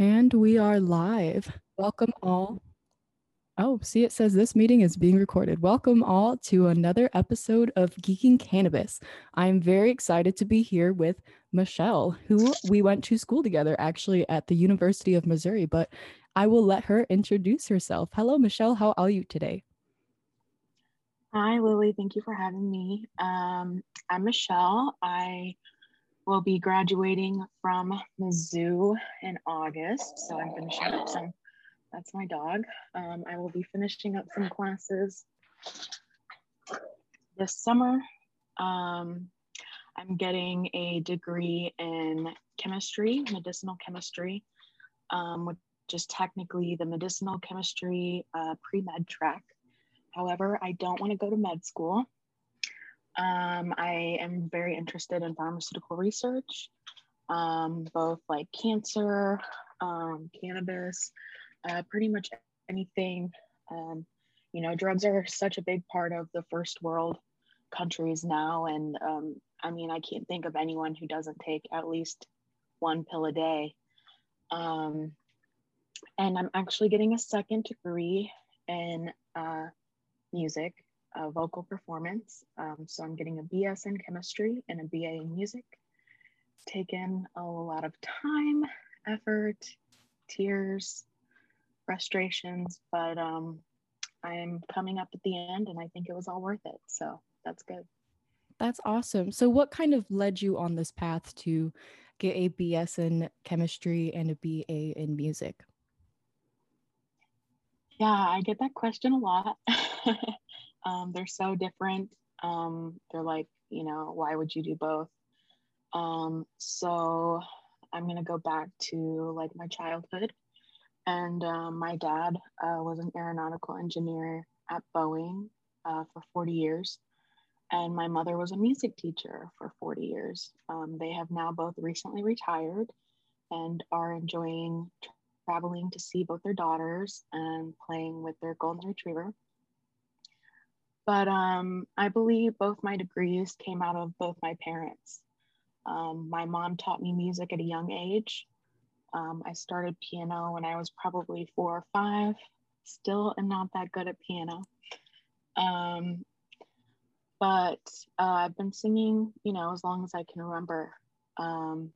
And we are live. Welcome all. Oh, see, it says this meeting is being recorded. Welcome all to another episode of Geeking Cannabis. I'm very excited to be here with Michelle, who we went to school together actually at the University of Missouri, but I will let her introduce herself. Hello, Michelle. How are you today? Hi, Lily. Thank you for having me. Um, I'm Michelle. I will be graduating from Mizzou in August. So I'm finishing up some, that's my dog. Um, I will be finishing up some classes this summer. Um, I'm getting a degree in chemistry, medicinal chemistry, um, which is technically the medicinal chemistry uh, pre med track. However, I don't want to go to med school. Um, I am very interested in pharmaceutical research, um, both like cancer, um, cannabis, uh, pretty much anything. Um, you know, drugs are such a big part of the first world countries now. And um, I mean, I can't think of anyone who doesn't take at least one pill a day. Um, and I'm actually getting a second degree in uh, music uh, vocal performance. Um, so I'm getting a BS in chemistry and a BA in music. Taken a lot of time, effort, tears, frustrations, but um, I'm coming up at the end and I think it was all worth it. So that's good. That's awesome. So, what kind of led you on this path to get a BS in chemistry and a BA in music? Yeah, I get that question a lot. Um, they're so different. Um, they're like, you know, why would you do both? Um, so I'm gonna go back to like my childhood. And um, my dad uh, was an aeronautical engineer at Boeing uh, for 40 years. And my mother was a music teacher for 40 years. Um, they have now both recently retired and are enjoying traveling to see both their daughters and playing with their golden retriever. But um, I believe both my degrees came out of both my parents. Um, my mom taught me music at a young age. Um, I started piano when I was probably four or five. Still am not that good at piano. Um, but uh, I've been singing, you know, as long as I can remember. Um,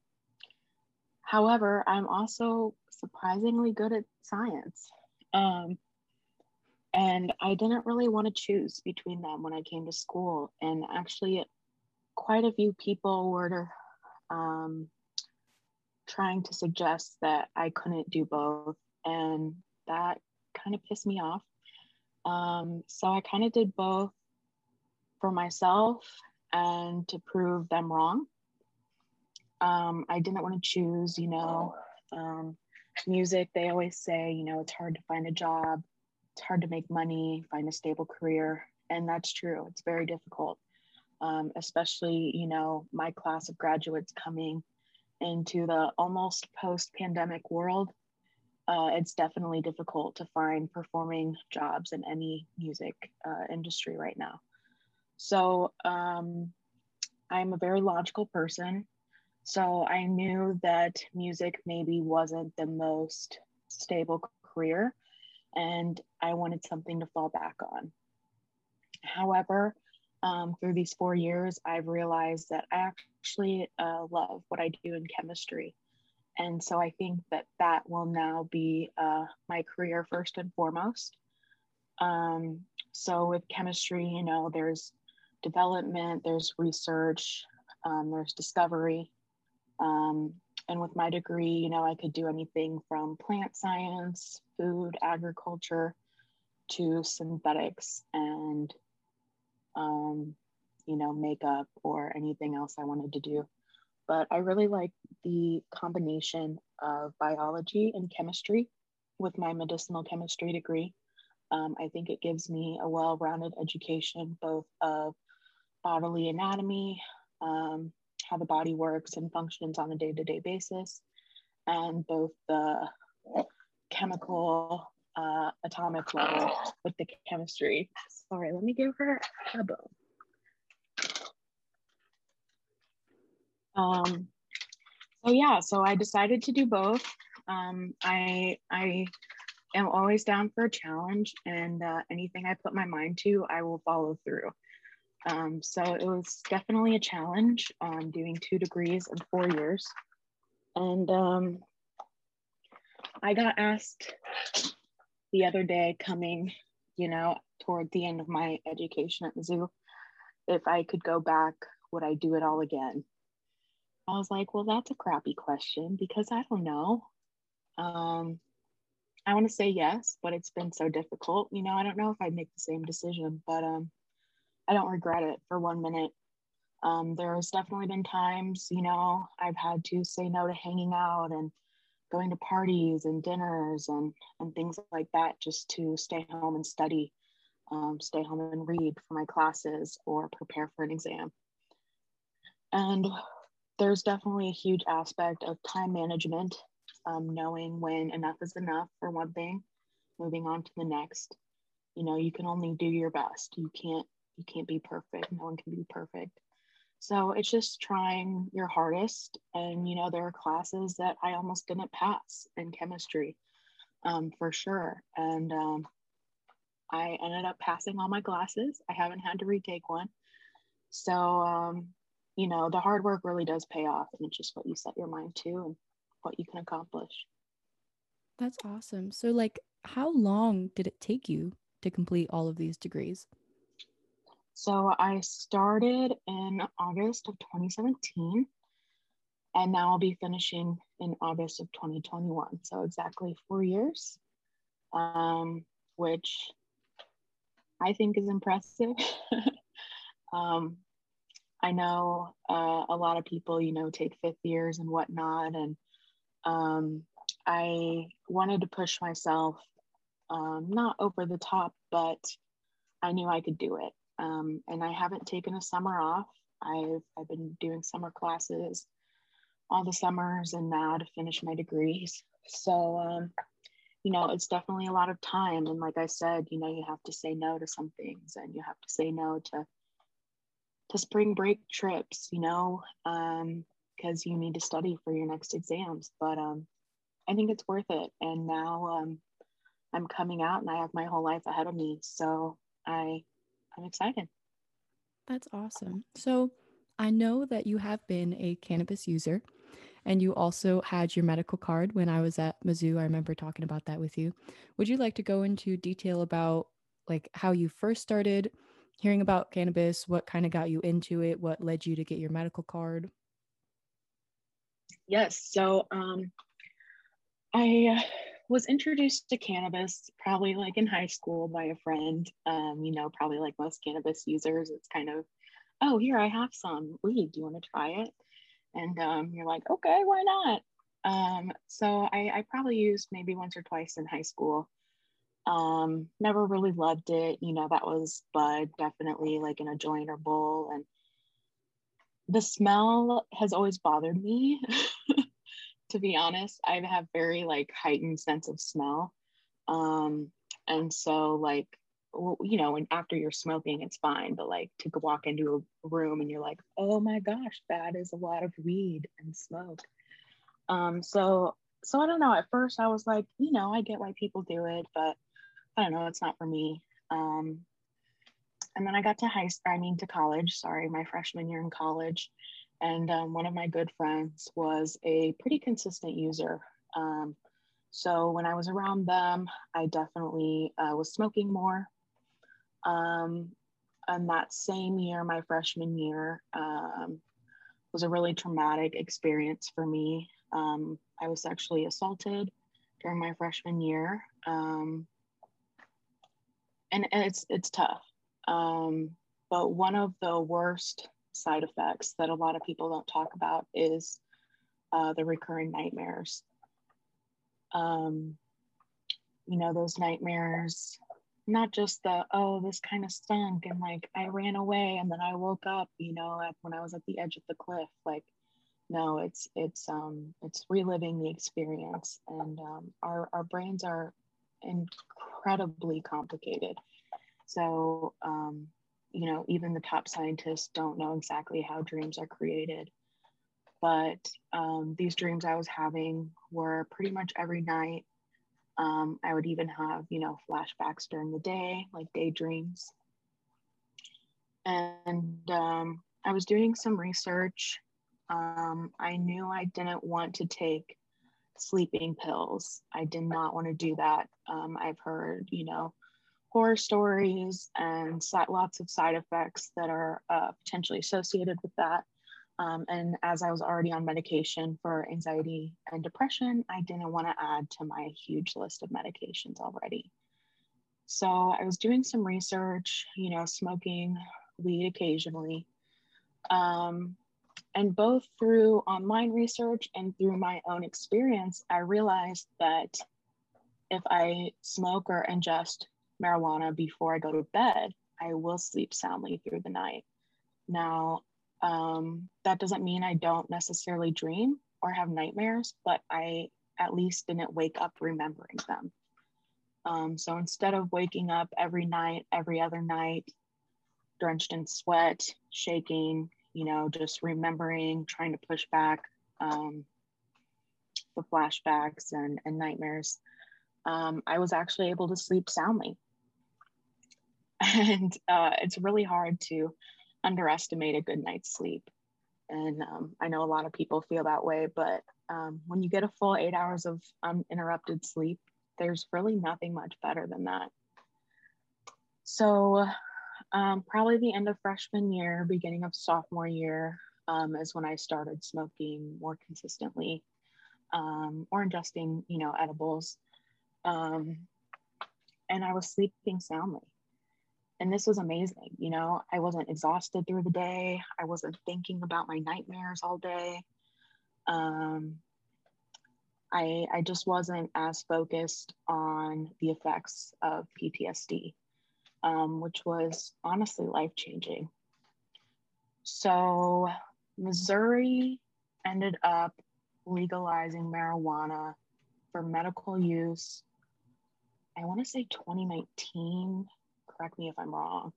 however, I'm also surprisingly good at science. Um, and I didn't really want to choose between them when I came to school. And actually, quite a few people were um, trying to suggest that I couldn't do both. And that kind of pissed me off. Um, so I kind of did both for myself and to prove them wrong. Um, I didn't want to choose, you know, um, music. They always say, you know, it's hard to find a job it's hard to make money, find a stable career. And that's true. It's very difficult, um, especially, you know, my class of graduates coming into the almost post pandemic world. Uh, it's definitely difficult to find performing jobs in any music uh, industry right now. So um, I'm a very logical person. So I knew that music maybe wasn't the most stable career and I wanted something to fall back on. However, um, through these four years, I've realized that I actually uh, love what I do in chemistry. And so I think that that will now be uh, my career first and foremost. Um, so with chemistry, you know, there's development, there's research, um, there's discovery. Um, and with my degree, you know, I could do anything from plant science, food, agriculture, to synthetics and, um, you know, makeup or anything else I wanted to do. But I really like the combination of biology and chemistry with my medicinal chemistry degree. Um, I think it gives me a well rounded education both of bodily anatomy, um, how the body works and functions on a day to day basis, and both the chemical uh, atomic level with the chemistry. Sorry, let me give her a bone. Um, so yeah, so I decided to do both. Um, I I am always down for a challenge, and uh, anything I put my mind to, I will follow through. Um, so it was definitely a challenge um, doing two degrees in four years. And um, I got asked the other day, coming, you know, toward the end of my education at Mizzou, if I could go back, would I do it all again? I was like, well, that's a crappy question because I don't know. Um, I want to say yes, but it's been so difficult. You know, I don't know if I'd make the same decision, but um, I don't regret it for one minute. Um, there's definitely been times, you know, I've had to say no to hanging out and going to parties and dinners and, and things like that just to stay home and study, um, stay home and read for my classes or prepare for an exam. And there's definitely a huge aspect of time management, um, knowing when enough is enough for one thing, moving on to the next. You know, you can only do your best. You can't you can't be perfect. No one can be perfect. So it's just trying your hardest. And, you know, there are classes that I almost didn't pass in chemistry um, for sure. And um, I ended up passing all my classes. I haven't had to retake one. So, um, you know, the hard work really does pay off. And it's just what you set your mind to and what you can accomplish. That's awesome. So, like, how long did it take you to complete all of these degrees? So I started in August of 2017, and now I'll be finishing in August of 2021. So exactly four years, um, which I think is impressive. um, I know uh, a lot of people, you know, take fifth years and whatnot, and um, I wanted to push myself, um, not over the top, but I knew I could do it. Um, and I haven't taken a summer off. I've, I've been doing summer classes all the summers and now to finish my degrees. So, um, you know, it's definitely a lot of time. And like I said, you know, you have to say no to some things and you have to say no to, to spring break trips, you know, um, because you need to study for your next exams. But um, I think it's worth it. And now um, I'm coming out and I have my whole life ahead of me. So I I'm excited. That's awesome. So I know that you have been a cannabis user and you also had your medical card when I was at Mizzou. I remember talking about that with you. Would you like to go into detail about like how you first started hearing about cannabis, what kind of got you into it, what led you to get your medical card? Yes. So um I was introduced to cannabis probably like in high school by a friend. Um, you know, probably like most cannabis users, it's kind of, oh, here I have some weed. Do you want to try it? And um, you're like, okay, why not? Um, so I, I probably used maybe once or twice in high school. Um, never really loved it. You know, that was bud, definitely like in a joint or bowl. And the smell has always bothered me. to be honest. I have very like heightened sense of smell. Um, and so like you know, when after you're smoking, it's fine, but like to walk into a room and you're like, oh my gosh, that is a lot of weed and smoke. Um, so so I don't know. At first, I was like, you know, I get why people do it, but I don't know, it's not for me. Um, and then I got to high, I mean, to college. Sorry, my freshman year in college, and um, one of my good friends was a pretty consistent user. Um, so when I was around them, I definitely uh, was smoking more. Um, and that same year, my freshman year, um, was a really traumatic experience for me. Um, I was sexually assaulted during my freshman year, um, and, and it's it's tough. but one of the worst side effects that a lot of people don't talk about is uh, the recurring nightmares. Um, you know, those nightmares, not just the, oh, this kind of stunk and like I ran away and then I woke up, you know, when I was at the edge of the cliff. Like, no, it's, it's, um, it's reliving the experience. And um, our, our brains are incredibly complicated. So, um, you know, even the top scientists don't know exactly how dreams are created. but um, these dreams I was having were pretty much every night. Um, I would even have, you know, flashbacks during the day, like daydreams. And um, I was doing some research. Um, I knew I didn't want to take sleeping pills. I did not want to do that. Um, I've heard, you know, horror stories and lots of side effects that are uh, potentially associated with that. Um, and as I was already on medication for anxiety and depression, I didn't want to add to my huge list of medications already. So I was doing some research, you know, smoking weed occasionally. Um, and both through online research and through my own experience, I realized that if I smoke or ingest marijuana before I go to bed, I will sleep soundly through the night. Now, um, that doesn't mean I don't necessarily dream or have nightmares, but I at least didn't wake up remembering them. Um, so instead of waking up every night, every other night, drenched in sweat, shaking, you know, just remembering, trying to push back um, the flashbacks and, and nightmares, um, I was actually able to sleep soundly. And uh, it's really hard to underestimate a good night's sleep. And um, I know a lot of people feel that way, but um, when you get a full eight hours of uninterrupted sleep, there's really nothing much better than that. So, um, probably the end of freshman year, beginning of sophomore year, um, is when I started smoking more consistently um, or ingesting, you know, edibles. Um, and I was sleeping soundly and this was amazing you know i wasn't exhausted through the day i wasn't thinking about my nightmares all day um, I, I just wasn't as focused on the effects of PTSD, um, which was honestly life changing. So, Missouri ended up legalizing marijuana for medical use. I want to say 2019, correct me if I'm wrong.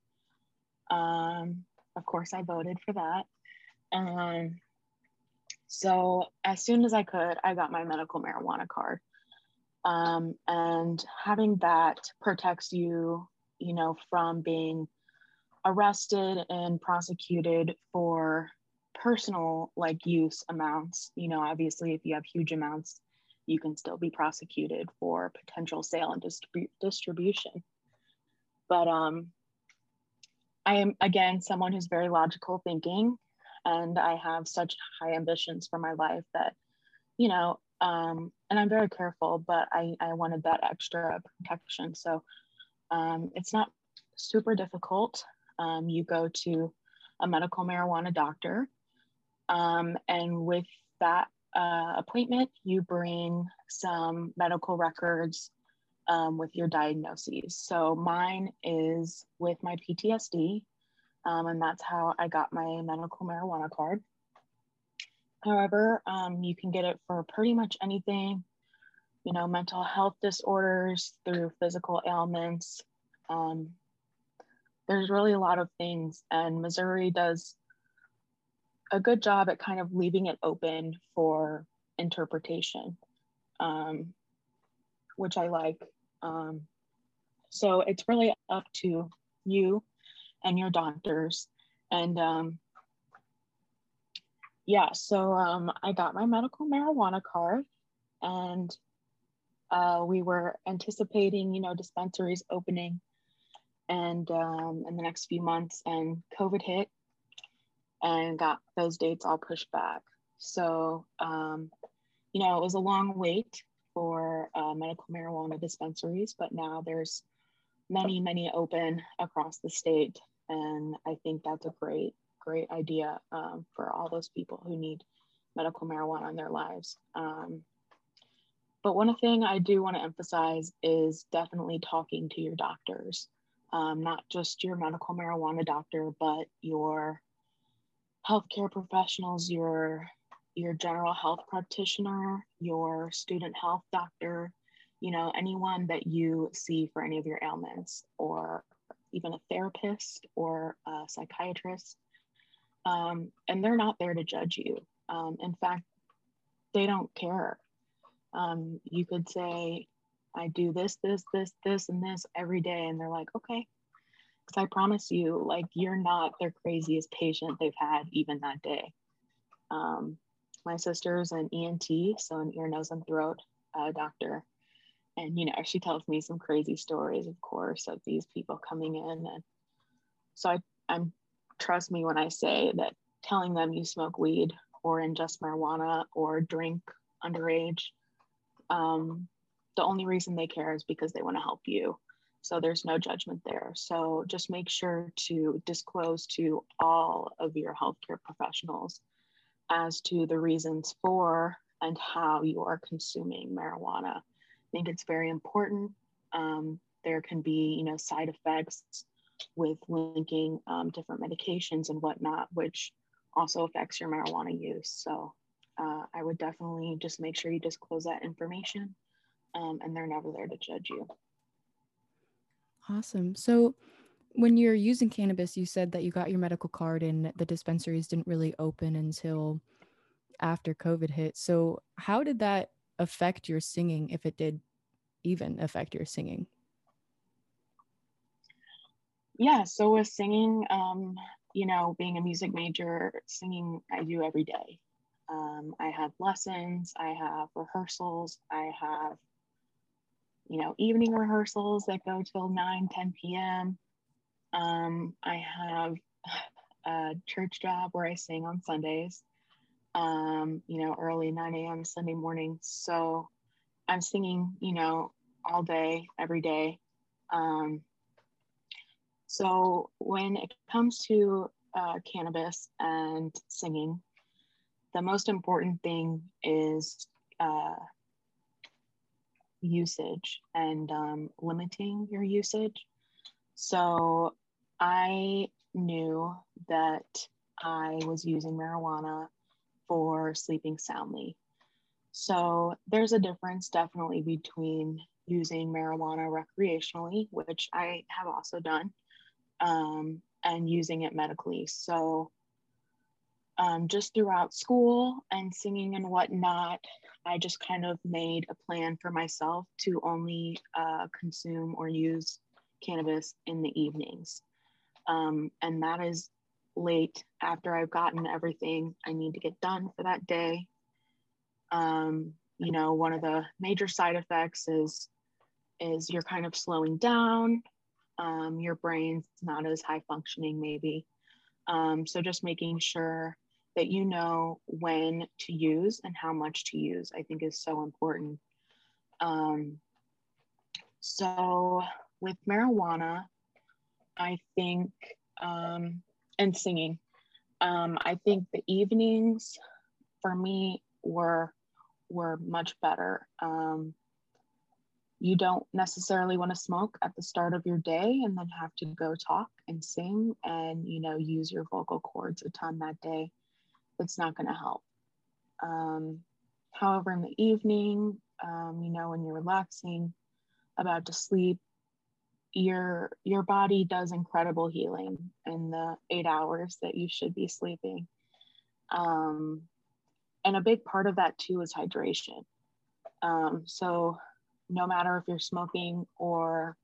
Um, of course, I voted for that. Um, so as soon as I could, I got my medical marijuana card. Um, and having that protects you, you know, from being arrested and prosecuted for personal like use amounts. You know, obviously, if you have huge amounts, you can still be prosecuted for potential sale and distrib- distribution. But um, I am, again, someone who's very logical thinking, and I have such high ambitions for my life that, you know, um, and I'm very careful, but I, I wanted that extra protection. So um, it's not super difficult. Um, you go to a medical marijuana doctor, um, and with that uh, appointment, you bring some medical records um, with your diagnoses. So mine is with my PTSD, um, and that's how I got my medical marijuana card. However, um, you can get it for pretty much anything, you know, mental health disorders through physical ailments. Um, there's really a lot of things, and Missouri does a good job at kind of leaving it open for interpretation, um, which I like. Um, so it's really up to you and your doctors. And um, yeah, so um, I got my medical marijuana card and uh, we were anticipating, you know, dispensaries opening and um, in the next few months and COVID hit and got those dates all pushed back. So, um, you know, it was a long wait for uh, medical marijuana dispensaries, but now there's many, many open across the state. And I think that's a great, great idea um, for all those people who need medical marijuana in their lives. Um, but one thing I do want to emphasize is definitely talking to your doctors, um, not just your medical marijuana doctor, but your healthcare professionals, your your general health practitioner, your student health doctor, you know, anyone that you see for any of your ailments, or even a therapist or a psychiatrist. Um, and they're not there to judge you. Um, in fact, they don't care. Um, you could say, I do this, this, this, this, and this every day. And they're like, okay. Because I promise you, like, you're not their craziest patient they've had even that day. Um, my sister's an ENT, so an ear, nose, and throat uh, doctor. And, you know, she tells me some crazy stories, of course, of these people coming in. And so I, I'm, trust me when I say that telling them you smoke weed or ingest marijuana or drink underage um, the only reason they care is because they want to help you. So there's no judgment there. So just make sure to disclose to all of your healthcare professionals as to the reasons for and how you are consuming marijuana. I think it's very important. Um, there can be, you know, side effects with linking um, different medications and whatnot, which also affects your marijuana use. So uh, I would definitely just make sure you disclose that information um, and they're never there to judge you. Awesome. So, when you're using cannabis, you said that you got your medical card and the dispensaries didn't really open until after COVID hit. So, how did that affect your singing, if it did even affect your singing? Yeah, so with singing, um, you know, being a music major, singing I do every day. Um, I have lessons, I have rehearsals, I have you know, evening rehearsals that go till 9, 10 p.m. Um, I have a church job where I sing on Sundays, um, you know, early 9 a.m. Sunday morning. So I'm singing, you know, all day, every day. Um, so when it comes to uh, cannabis and singing, the most important thing is uh, usage and um, limiting your usage. So I knew that I was using marijuana for sleeping soundly. So there's a difference definitely between using marijuana recreationally, which I have also done, um, and using it medically. So um, just throughout school and singing and whatnot, I just kind of made a plan for myself to only uh, consume or use cannabis in the evenings. Um, and that is late after I've gotten everything I need to get done for that day. Um, you know, one of the major side effects is is you're kind of slowing down. Um, your brain's not as high functioning, maybe. Um, so just making sure that you know when to use and how much to use, I think is so important. Um, so with marijuana, I think, um, and singing, um, I think the evenings for me were were much better. Um, you don't necessarily want to smoke at the start of your day and then have to go talk and sing and you know use your vocal cords a ton that day it's not going to help. Um, however, in the evening, um, you know, when you're relaxing, about to sleep, your your body does incredible healing in the eight hours that you should be sleeping. Um, and a big part of that too is hydration. Um, so, no matter if you're smoking or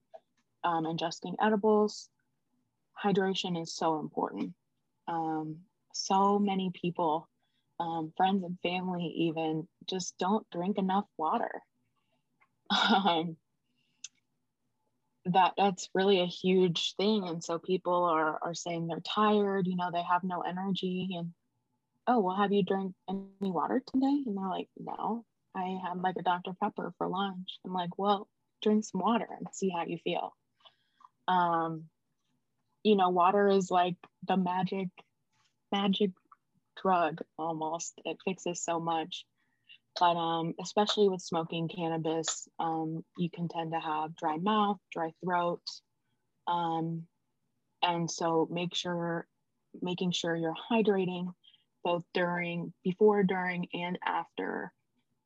um, ingesting edibles, hydration is so important. Um, so many people, um, friends and family even, just don't drink enough water. Um, that that's really a huge thing and so people are are saying they're tired you know they have no energy and oh well have you drank any water today and they're like no i had like a dr pepper for lunch i'm like well drink some water and see how you feel um you know water is like the magic magic drug almost. It fixes so much. But um, especially with smoking cannabis, um, you can tend to have dry mouth, dry throat. Um, and so make sure, making sure you're hydrating both during, before, during, and after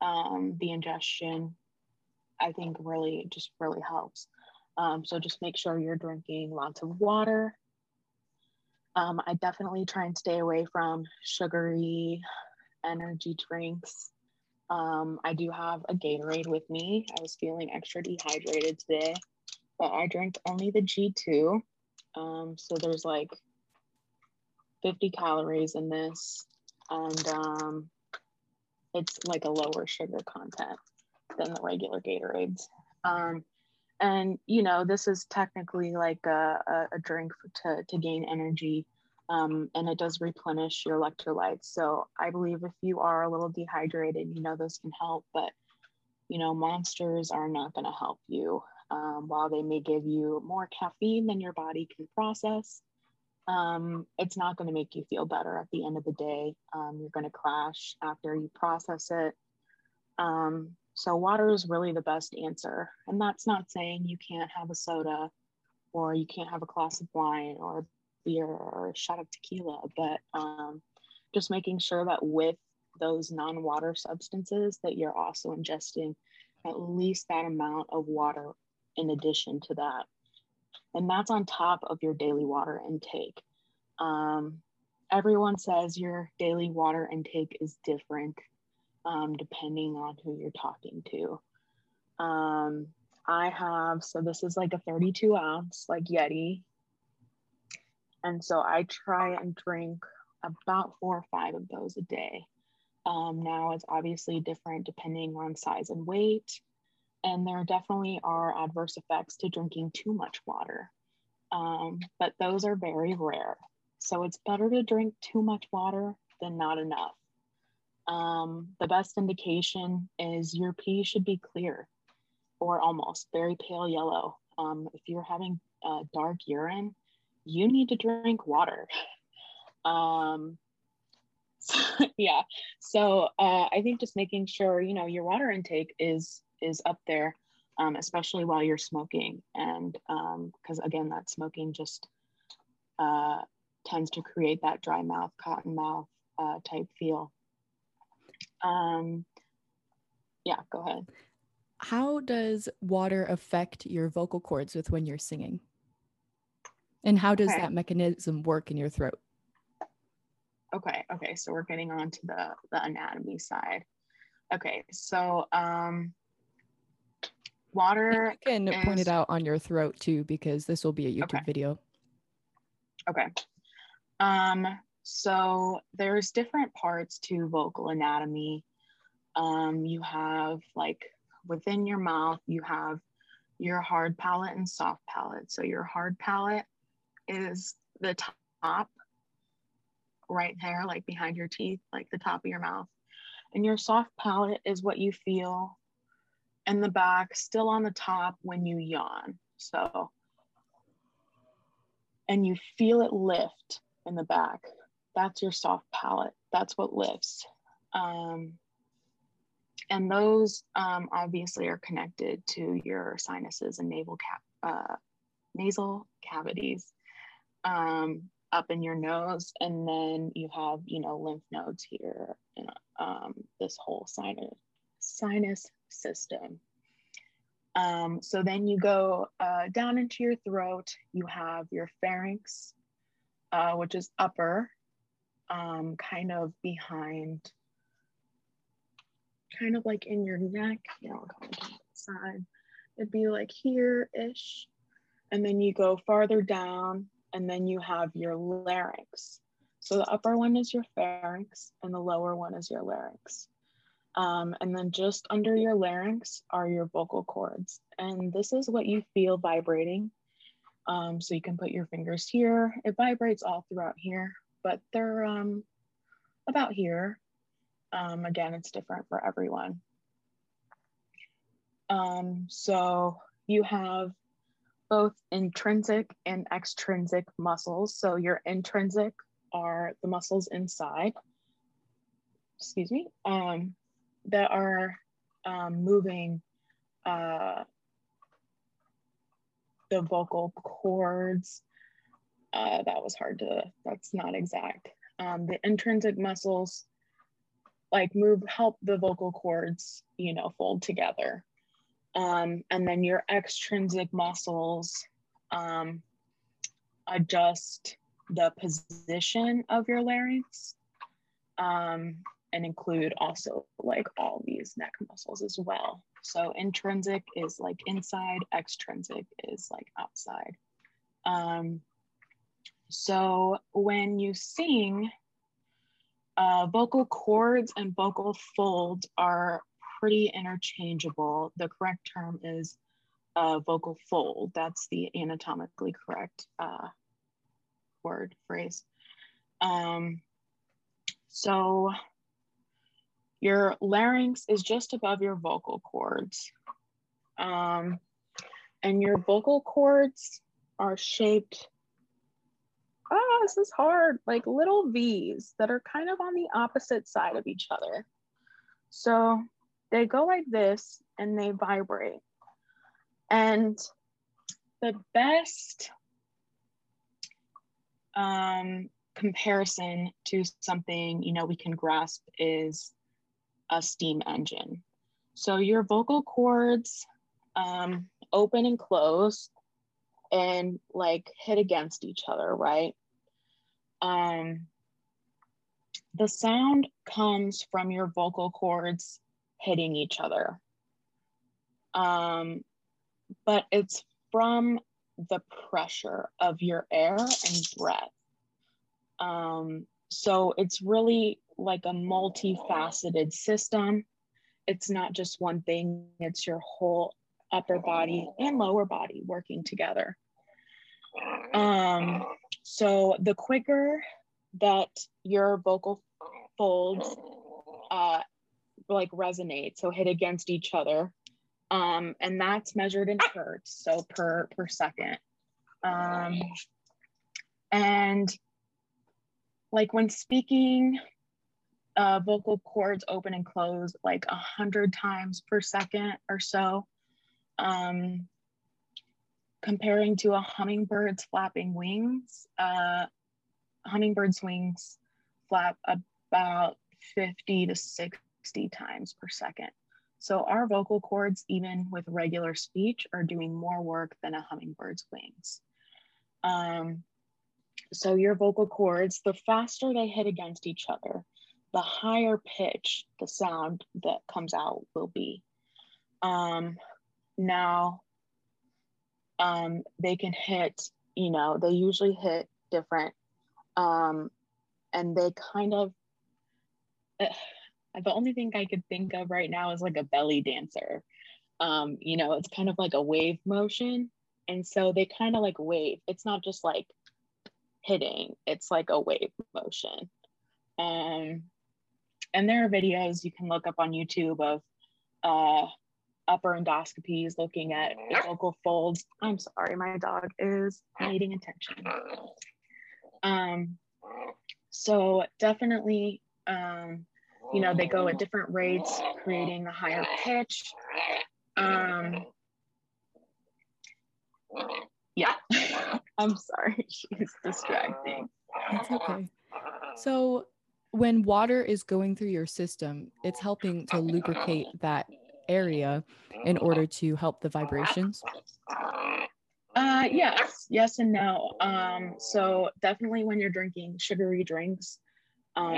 um, the ingestion, I think really just really helps. Um, so just make sure you're drinking lots of water um, I definitely try and stay away from sugary energy drinks. Um, I do have a Gatorade with me. I was feeling extra dehydrated today, but I drank only the G2. Um, so there's like 50 calories in this, and um, it's like a lower sugar content than the regular Gatorades. Um, and you know, this is technically like a, a, a drink to, to gain energy um, and it does replenish your electrolytes. So I believe if you are a little dehydrated, you know, those can help, but you know, monsters are not going to help you. Um, while they may give you more caffeine than your body can process, um, it's not going to make you feel better at the end of the day. Um, you're going to crash after you process it. Um, so, water is really the best answer. And that's not saying you can't have a soda or you can't have a glass of wine or beer or a shot of tequila, but um, just making sure that with those non-water substances that you're also ingesting at least that amount of water in addition to that. And that's on top of your daily water intake. Um, everyone says your daily water intake is different um, depending on who you're talking to. Um, I have, so this is like a 32 ounce, like Yeti and so I try and drink about four or five of those a day. Um, now it's obviously different depending on size and weight. And there definitely are adverse effects to drinking too much water. Um, but those are very rare. So it's better to drink too much water than not enough. Um, the best indication is your pee should be clear or almost very pale yellow. Um, if you're having uh, dark urine, you need to drink water. Um, so, yeah. So uh, I think just making sure you know your water intake is is up there, um, especially while you're smoking, and because um, again, that smoking just uh, tends to create that dry mouth, cotton mouth uh, type feel. Um, yeah, go ahead. How does water affect your vocal cords with when you're singing? And how does okay. that mechanism work in your throat? Okay, okay. So we're getting on to the, the anatomy side. Okay, so um water you can is... point it out on your throat too because this will be a YouTube okay. video. Okay. Um so there's different parts to vocal anatomy. Um you have like within your mouth you have your hard palate and soft palate. So your hard palate is the top right there, like behind your teeth, like the top of your mouth. And your soft palate is what you feel in the back, still on the top when you yawn. So, and you feel it lift in the back. That's your soft palate. That's what lifts. Um, and those um, obviously are connected to your sinuses and naval cap, uh, nasal cavities um, up in your nose, and then you have you know lymph nodes here, and um, this whole sinus sinus system. Um, so then you go uh, down into your throat. You have your pharynx, uh, which is upper, um, kind of behind, kind of like in your neck. You know, side. It'd be like here ish, and then you go farther down and then you have your larynx. So the upper one is your pharynx and the lower one is your larynx. Um, and then just under your larynx are your vocal cords. And this is what you feel vibrating. Um, so you can put your fingers here. It vibrates all throughout here, but they're um, about here. Um, again, it's different for everyone. Um, so you have both intrinsic and extrinsic muscles. So your intrinsic are the muscles inside, excuse me, um, that are um, moving uh, the vocal cords. Uh, that was hard to, that's not exact. Um, the intrinsic muscles like move, help the vocal cords, you know, fold together. Um, and then your extrinsic muscles um, adjust the position of your larynx. Um, and include also like all these neck muscles as well. So intrinsic is like inside, extrinsic is like outside. Um, so when you sing, uh, vocal cords and vocal fold are pretty interchangeable. The correct term is uh, vocal fold. That's the anatomically correct uh, word phrase. Um, so your larynx is just above your vocal cords. Um, and your vocal cords are shaped, ah, this is hard, like little V's that are kind of on the opposite side of each other. So they go like this and they vibrate. And the best um, comparison to something you know we can grasp is a steam engine. So your vocal cords um, open and close and like hit against each other, right? Um, the sound comes from your vocal cords hitting each other. Um, but it's from the pressure of your air and breath. Um, so it's really like a multifaceted system. It's not just one thing, it's your whole upper body and lower body working together. Um, so the quicker that your vocal folds uh, like resonate, so hit against each other, um, and that's measured in hertz, so per per second. Um, and like when speaking, uh, vocal cords open and close like a hundred times per second or so. Um, comparing to a hummingbird's flapping wings, uh, hummingbird's wings flap about 50 to 60 times per second. So our vocal cords, even with regular speech, are doing more work than a hummingbird's wings. Um, so your vocal cords, the faster they hit against each other, the higher pitch the sound that comes out will be. Um, now, um, they can hit, you know, they usually hit different, um, and they kind of, uh, the only thing I could think of right now is like a belly dancer. Um, you know, it's kind of like a wave motion. And so they kind of like wave. It's not just like hitting, it's like a wave motion. Um, and there are videos you can look up on YouTube of uh, upper endoscopies looking at vocal folds. I'm sorry, my dog is needing attention. Um, so definitely um, you know, they go at different rates, creating a higher pitch. Um, yeah, I'm sorry, she's distracting. That's okay. So, when water is going through your system, it's helping to lubricate that area in order to help the vibrations. Uh, yes, yes, and no. Um, so definitely when you're drinking sugary drinks, um,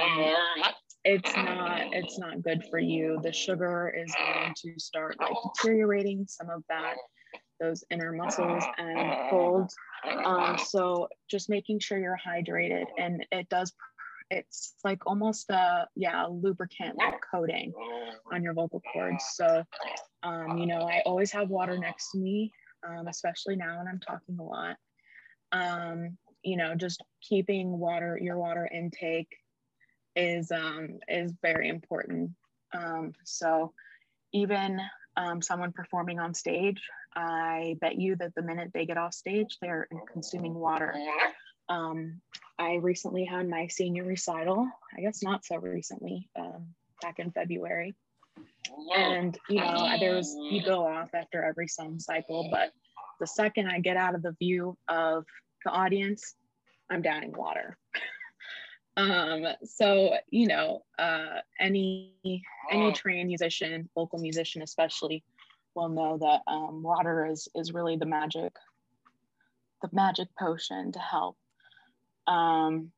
it's not it's not good for you. The sugar is going to start like deteriorating some of that those inner muscles and folds um, so just making sure you're hydrated and it does it's like almost a yeah lubricant like coating on your vocal cords. So um, you know i always have water next to me um, especially now when i'm talking a lot. Um, you know just keeping water your water intake is um, is very important. Um, so even um, someone performing on stage, I bet you that the minute they get off stage, they're consuming water. Um, I recently had my senior recital. I guess not so recently, um, back in February. And you know, there was you go off after every song cycle, but the second I get out of the view of the audience, I'm downing water. um so you know uh any any trained musician vocal musician especially will know that um, water is is really the magic the magic potion to help um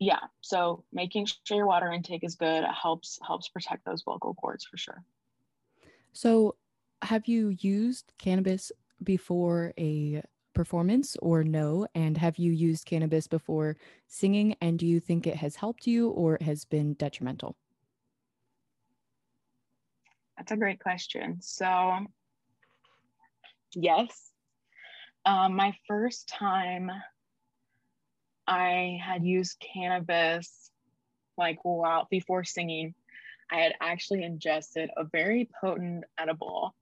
yeah, so making sure your water intake is good helps helps protect those vocal cords for sure. So, have you used cannabis before a performance or no? And have you used cannabis before singing? And do you think it has helped you or has been detrimental? That's a great question. So, yes, um, my first time I had used cannabis like while before singing, I had actually ingested a very potent edible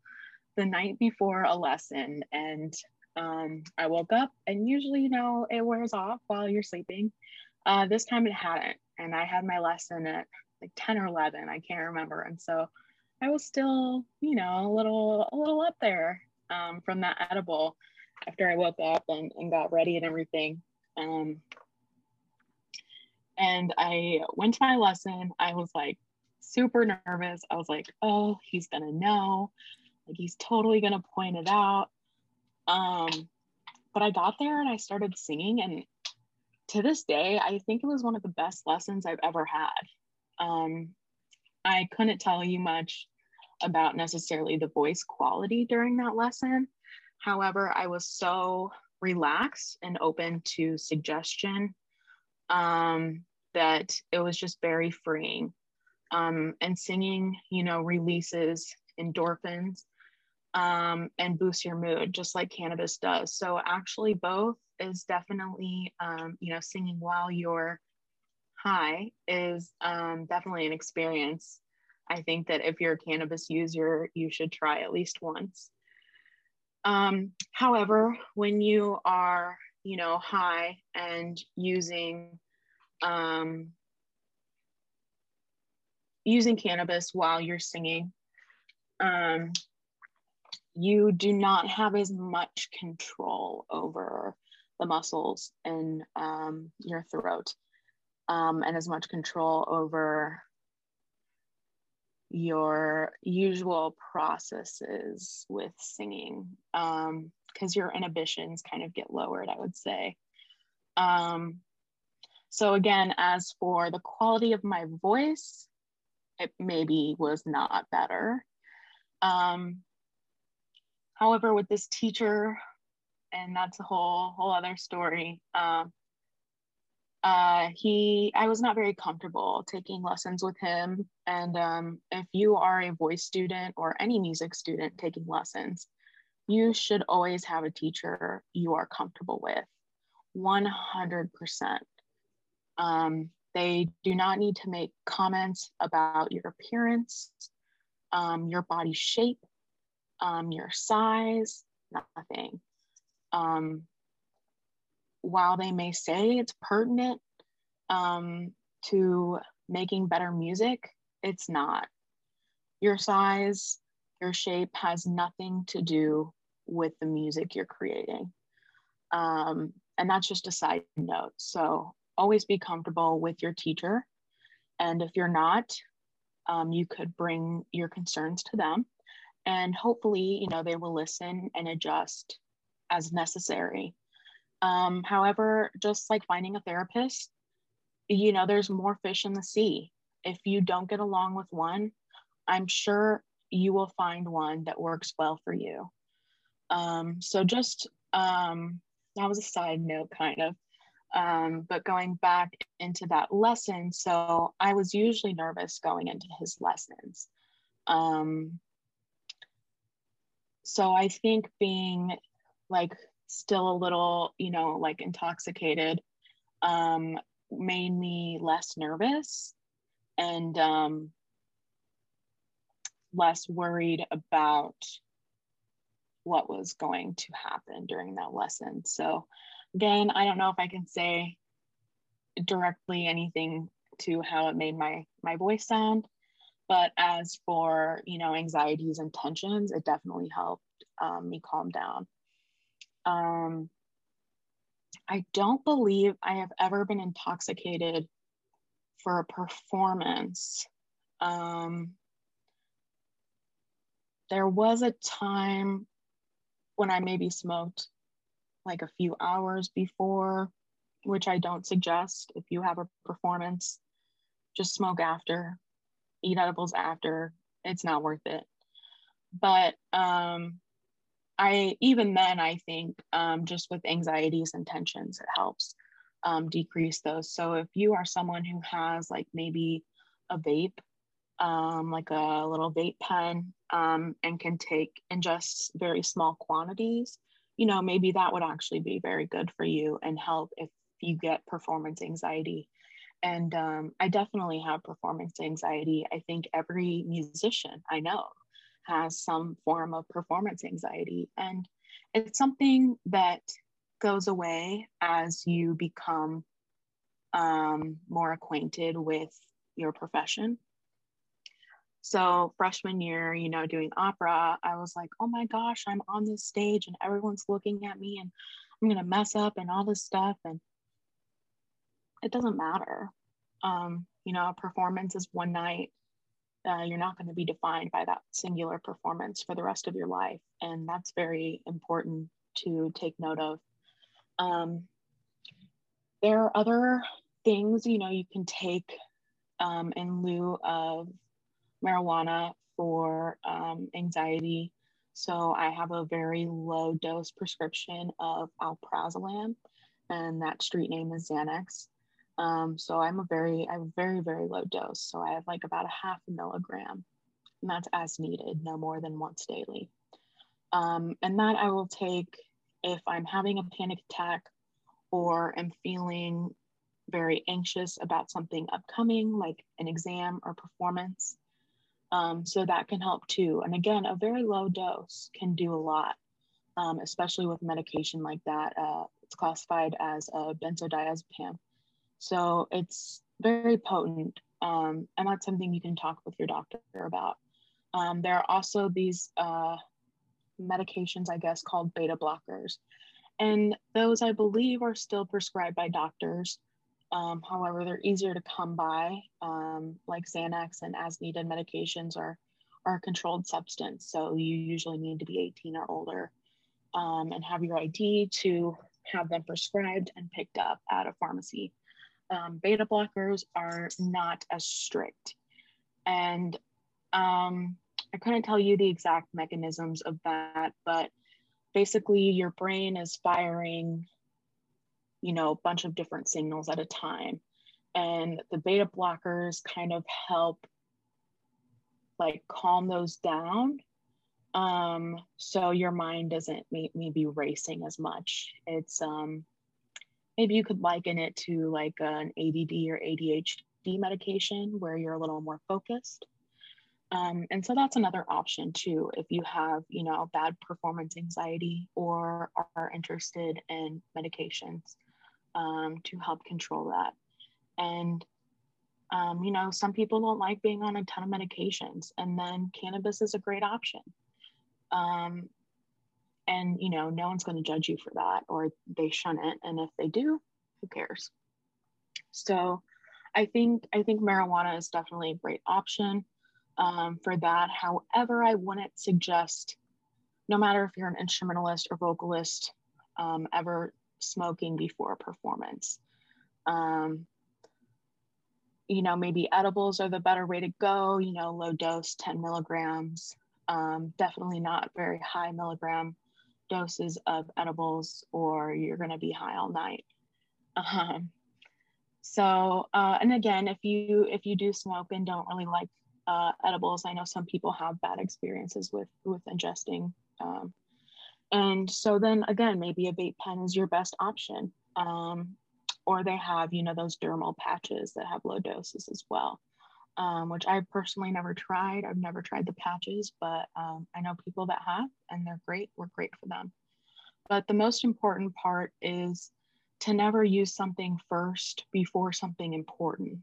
the night before a lesson and um, I woke up and usually, you know, it wears off while you're sleeping. Uh, this time it hadn't. And I had my lesson at like 10 or 11, I can't remember. And so I was still, you know, a little, a little up there um, from that edible after I woke up and, and got ready and everything. Um, and I went to my lesson. I was like super nervous. I was like, oh, he's gonna know. Like he's totally gonna point it out. Um, but I got there and I started singing, and to this day, I think it was one of the best lessons I've ever had. Um, I couldn't tell you much about necessarily the voice quality during that lesson. However, I was so relaxed and open to suggestion um, that it was just very freeing. Um, and singing, you know, releases endorphins um, and boosts your mood, just like cannabis does. So actually, both is definitely, um, you know, singing while you're high is um, definitely an experience. I think that if you're a cannabis user, you should try at least once. Um, however, when you are, you know, high and using um, using cannabis while you're singing, um, you do not have as much control over the muscles in um, your throat um, and as much control over your usual processes with singing because um, your inhibitions kind of get lowered, I would say. Um, so, again, as for the quality of my voice, it maybe was not better. Um, however, with this teacher, and that's a whole whole other story. Um, uh, he, I was not very comfortable taking lessons with him. And um, if you are a voice student or any music student taking lessons, you should always have a teacher you are comfortable with, 100%. Um, they do not need to make comments about your appearance, um, your body shape, um, your size, nothing. Um, while they may say it's pertinent um, to making better music, it's not. Your size, your shape has nothing to do with the music you're creating. Um, and that's just a side note. So always be comfortable with your teacher. And if you're not, um, you could bring your concerns to them. And hopefully, you know, they will listen and adjust as necessary. Um, however, just like finding a therapist, you know, there's more fish in the sea. If you don't get along with one, I'm sure you will find one that works well for you. Um, so just um, that was a side note, kind of. Um, but going back into that lesson, so I was usually nervous going into his lessons. Um, so I think being like still a little, you know, like intoxicated um, made me less nervous and um, less worried about what was going to happen during that lesson. So again, I don't know if I can say directly anything to how it made my my voice sound, but as for you know anxieties and tensions, it definitely helped um, me calm down. Um, I don't believe I have ever been intoxicated for a performance. Um, there was a time when I maybe smoked like a few hours before which I don't suggest. If you have a performance, just smoke after, eat edibles after. It's not worth it. But um, I even then I think um, just with anxieties and tensions, it helps um, decrease those. So if you are someone who has like maybe a vape, um, like a little vape pen, um, and can take ingest very small quantities, you know, maybe that would actually be very good for you and help if you get performance anxiety. And um, I definitely have performance anxiety. I think every musician I know has some form of performance anxiety. And it's something that goes away as you become um, more acquainted with your profession. So, freshman year, you know, doing opera, I was like, oh my gosh, I'm on this stage and everyone's looking at me and I'm going to mess up and all this stuff. And it doesn't matter. Um, you know, a performance is one night. Uh, you're not going to be defined by that singular performance for the rest of your life. And that's very important to take note of. Um, there are other things, you know, you can take um, in lieu of marijuana for um, anxiety. So I have a very low dose prescription of alprazolam, and that street name is Xanax. Um, so I'm a very, I have very, very low dose. So I have like about a half a milligram, and that's as needed, no more than once daily. Um, and that I will take if I'm having a panic attack or am feeling very anxious about something upcoming, like an exam or performance. Um, so that can help too. And again, a very low dose can do a lot, um, especially with medication like that. Uh, it's classified as a benzodiazepam. So it's very potent. Um, and that's something you can talk with your doctor about. Um, there are also these uh, medications, I guess, called beta blockers. And those, I believe, are still prescribed by doctors. Um, however, they're easier to come by, um, like Xanax and as needed medications are, are a controlled substance. So you usually need to be 18 or older um, and have your ID to have them prescribed and picked up at a pharmacy um, beta blockers are not as strict. And um, I couldn't tell you the exact mechanisms of that, but basically your brain is firing, you know, a bunch of different signals at a time. And the beta blockers kind of help like calm those down um so your mind doesn't maybe racing as much it's um maybe you could liken it to like an ADD or ADHD medication where you're a little more focused. Um, and so that's another option too if you have you know bad performance anxiety or are interested in medications um, to help control that and um, you know some people don't like being on a ton of medications and then cannabis is a great option um, and you know no one's going to judge you for that or they shun it and if they do who cares? So i think i think marijuana is definitely a great option um, for that. However i wouldn't suggest no matter if you're an instrumentalist or vocalist um, ever smoking before a performance. Um, you know maybe edibles are the better way to go you know low dose 10 milligrams um, definitely not very high milligram doses of edibles or you're going to be high all night. Um, so, uh, and again, if you if you do smoke and don't really like uh, edibles, I know some people have bad experiences with with ingesting. Um, and so then again, maybe a vape pen is your best option. Um, or they have, you know, those dermal patches that have low doses as well um, which I've personally never tried. I've never tried the patches, but um, I know people that have, and they're great. We're great for them. But the most important part is to never use something first before something important.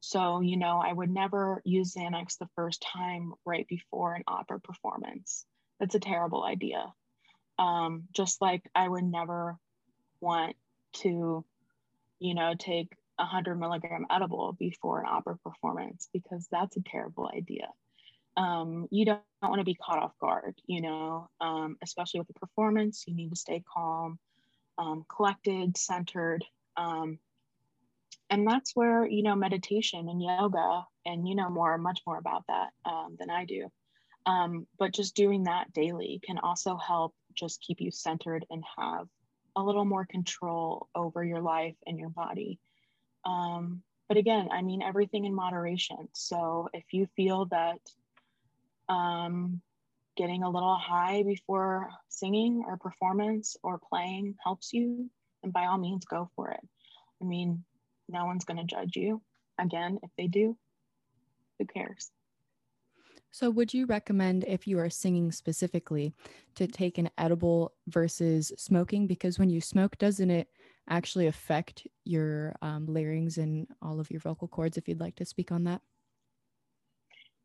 So, you know, I would never use Xanax the first time right before an opera performance. That's a terrible idea. Um, just like I would never want to, you know, take 100 milligram edible before an opera performance because that's a terrible idea. Um, you don't, don't want to be caught off guard, you know, um, especially with a performance. You need to stay calm, um, collected, centered, Um, and that's where, you know, meditation and yoga, and you know more, much more about that um, than I do. Um, but just doing that daily can also help just keep you centered and have a little more control over your life and your body. Um, but again, I mean, everything in moderation. So if you feel that um, getting a little high before singing or performance or playing helps you, then by all means, go for it. I mean, no one's going to judge you. Again, if they do, who cares? So, would you recommend if you are singing specifically to take an edible versus smoking? Because when you smoke, doesn't it actually affect your um, larynx and all of your vocal cords? If you'd like to speak on that.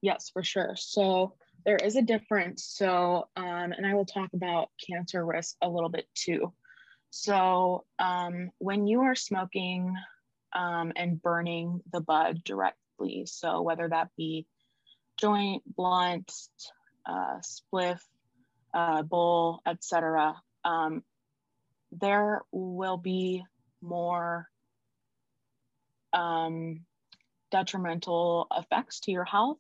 Yes, for sure. So, there is a difference. So, um, and I will talk about cancer risk a little bit too. So, um, when you are smoking um, and burning the bud directly, so whether that be joint, blunt, uh, spliff, uh, bowl, etc., um, there will be more um, detrimental effects to your health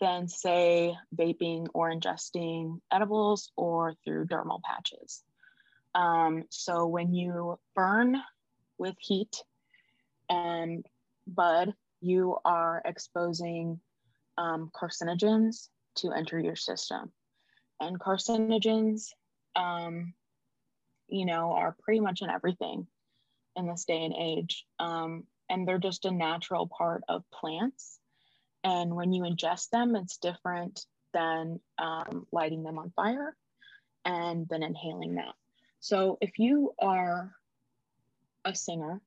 than, say, vaping or ingesting edibles or through dermal patches. Um, so when you burn with heat and bud, you are exposing um, carcinogens to enter your system. And carcinogens, um, you know, are pretty much in everything in this day and age. Um, and they're just a natural part of plants. And when you ingest them, it's different than um, lighting them on fire and then inhaling that. So if you are a singer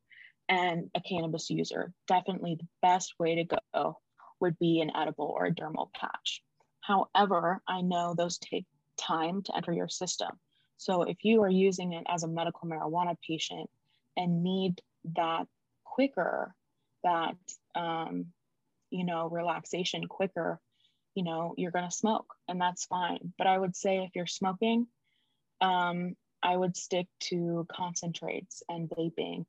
and a cannabis user, definitely the best way to go would be an edible or a dermal patch. However, I know those take time to enter your system. So if you are using it as a medical marijuana patient and need that quicker, that um, you know relaxation quicker, you know you're going to smoke, and that's fine. But I would say if you're smoking, um, I would stick to concentrates and vaping.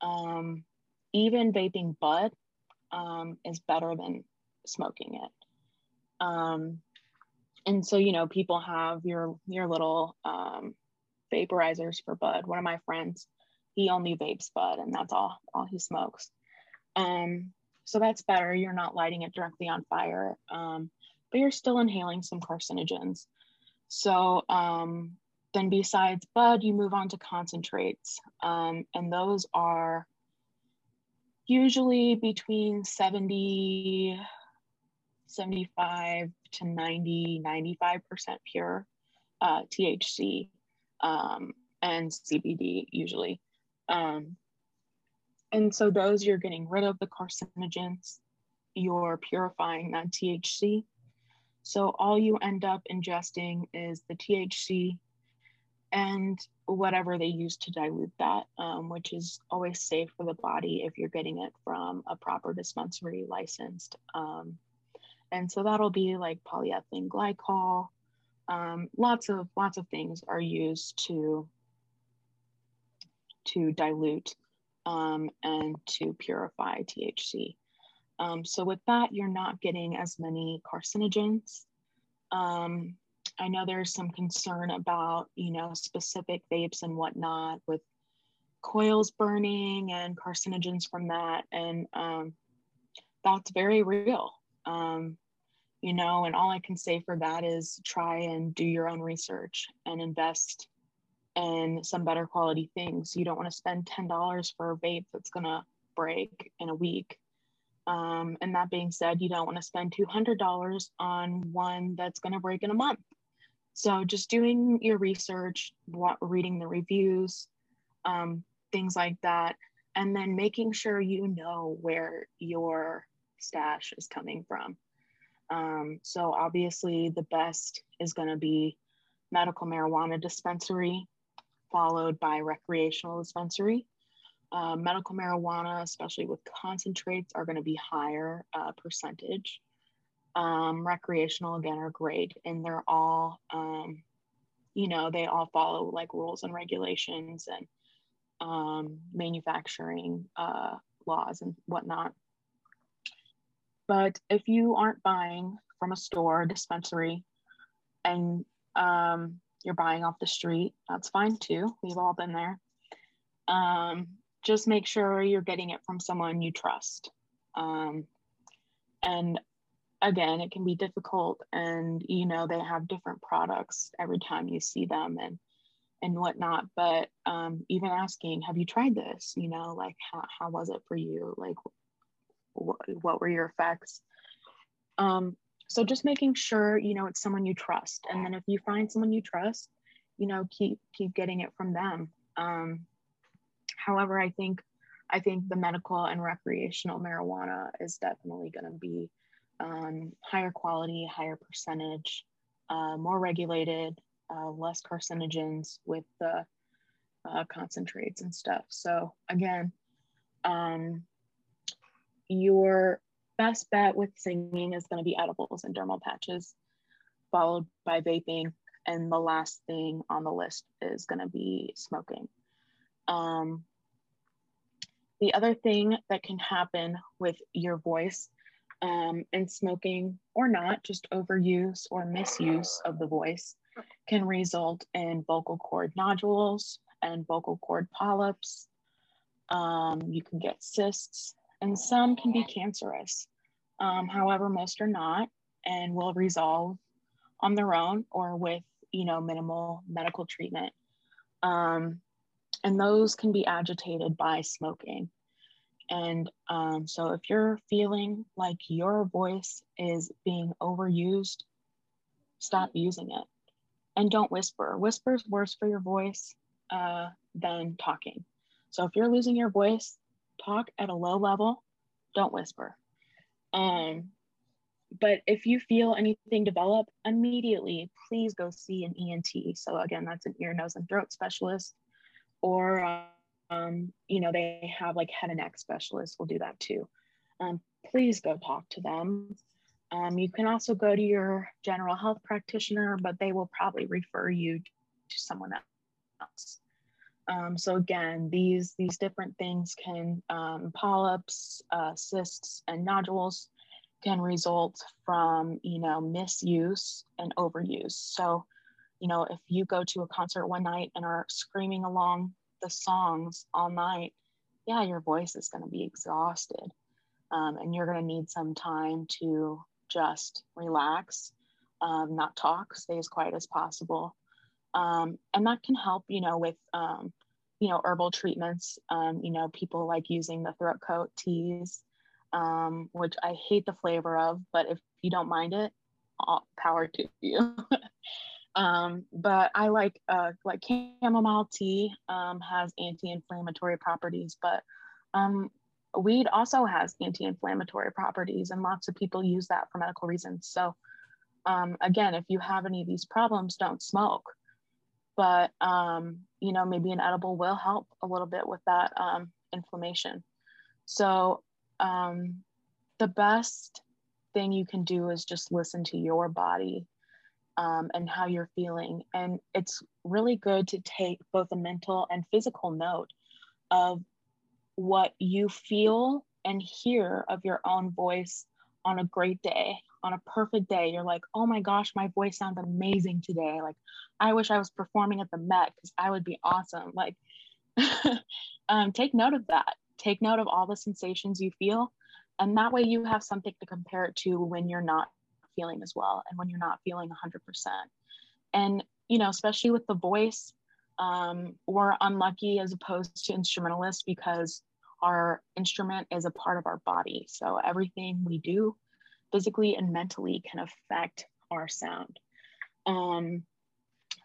Um, even vaping bud um, is better than smoking it. Um, and so, you know, people have your your little um, vaporizers for bud. One of my friends, he only vapes bud, and that's all all he smokes. Um, so that's better. You're not lighting it directly on fire, um, but you're still inhaling some carcinogens. So um, then, besides bud, you move on to concentrates, um, and those are usually between 70, 75 to 90, 95% pure uh, THC um, and CBD usually. Um, and so those you're getting rid of the carcinogens, you're purifying that THC. So all you end up ingesting is the THC and whatever they use to dilute that, um, which is always safe for the body if you're getting it from a proper dispensary licensed. Um, and so that'll be like polyethylene glycol. Um, lots of lots of things are used to to dilute um, and to purify THC. Um, so with that, you're not getting as many carcinogens. Um, I know there's some concern about, you know, specific vapes and whatnot with coils burning and carcinogens from that. And um, that's very real. Um, you know, and all I can say for that is try and do your own research and invest in some better quality things. You don't want to spend $10 for a vape that's going to break in a week. Um, and that being said, you don't want to spend $200 on one that's going to break in a month. So just doing your research, what, reading the reviews, um, things like that, and then making sure you know where your stash is coming from. Um, so obviously the best is going to be medical marijuana dispensary, followed by recreational dispensary. Uh, medical marijuana, especially with concentrates, are going to be higher uh, percentage um, recreational again are great and they're all um, you know they all follow like rules and regulations and um, manufacturing uh, laws and whatnot. But if you aren't buying from a store, dispensary, and um, you're buying off the street, that's fine too. We've all been there. Um, just make sure you're getting it from someone you trust. Um, and again, it can be difficult, and you know they have different products every time you see them, and and whatnot. But um, even asking, have you tried this? You know, like how, how was it for you? Like, wh- what were your effects? Um, so just making sure you know it's someone you trust, and then if you find someone you trust, you know, keep keep getting it from them. Um, however, I think I think the medical and recreational marijuana is definitely going to be um, higher quality, higher percentage, uh, more regulated, uh, less carcinogens with the uh, concentrates and stuff. So again, um, your best bet with singing is going to be edibles and dermal patches, followed by vaping, and the last thing on the list is going to be smoking. Um, the other thing that can happen with your voice um, and smoking or not, just overuse or misuse of the voice can result in vocal cord nodules and vocal cord polyps. Um, you can get cysts, and some can be cancerous. Um, however, most are not and will resolve on their own or with you know minimal medical treatment. Um, and those can be agitated by smoking. And um, so, if you're feeling like your voice is being overused, stop using it. And don't whisper. Whisper is worse for your voice uh, than talking. So, if you're losing your voice, talk at a low level, don't whisper. Um, but if you feel anything develop, immediately please go see an ENT. So, again, that's an ear, nose, and throat specialist or um, you know, they have like head and neck specialists will do that too. Um, please go talk to them. Um, you can also go to your general health practitioner, but they will probably refer you to someone else. Um, so again, these these different things can um, polyps, uh, cysts, and nodules can result from you know misuse and overuse. So, you know, if you go to a concert one night and are screaming along the songs all night, yeah, your voice is going to be exhausted. Um, and you're going to need some time to just relax, um, not talk, stay as quiet as possible. Um, and that can help, you know, with, um, you know, herbal treatments. Um, you know, people like using the throat coat teas, um, which I hate the flavor of, but if you don't mind it, all power to you. Um, but I like uh, like chamomile tea um, has anti-inflammatory properties, but um, weed also has anti-inflammatory properties, and lots of people use that for medical reasons. So um, again, if you have any of these problems, don't smoke. But um, you know, maybe an edible will help a little bit with that um, inflammation. So the best thing you can do is just listen to your body um, and how you're feeling. And it's really good to take both a mental and physical note of what you feel and hear of your own voice on a great day, on a perfect day. You're like, oh my gosh, my voice sounds amazing today. Like, I wish I was performing at the Met because I would be awesome. Like, um, take note of that. Take note of all the sensations you feel. And that way you have something to compare it to when you're not feeling as well and when you're not feeling 100% and you know especially with the voice um, we're unlucky as opposed to instrumentalists because our instrument is a part of our body so everything we do physically and mentally can affect our sound um,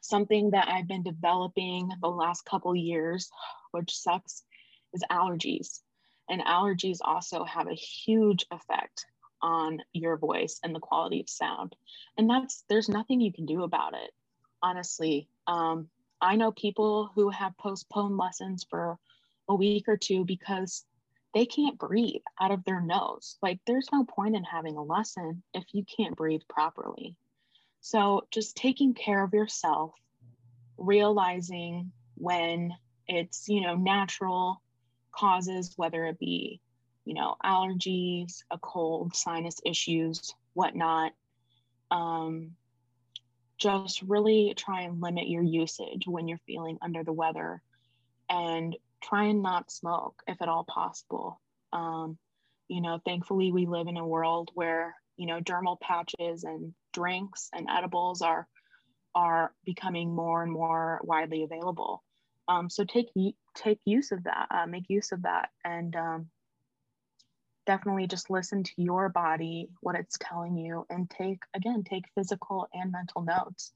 something that i've been developing the last couple years which sucks is allergies and allergies also have a huge effect on your voice and the quality of sound. And that's, there's nothing you can do about it, honestly. Um, I know people who have postponed lessons for a week or two because they can't breathe out of their nose. Like, there's no point in having a lesson if you can't breathe properly. So, just taking care of yourself, realizing when it's you know natural causes whether it be you know allergies a cold sinus issues whatnot um, just really try and limit your usage when you're feeling under the weather and try and not smoke if at all possible um, you know thankfully we live in a world where you know dermal patches and drinks and edibles are are becoming more and more widely available um, so take take use of that, uh, make use of that, and um, definitely just listen to your body, what it's telling you, and take again take physical and mental notes.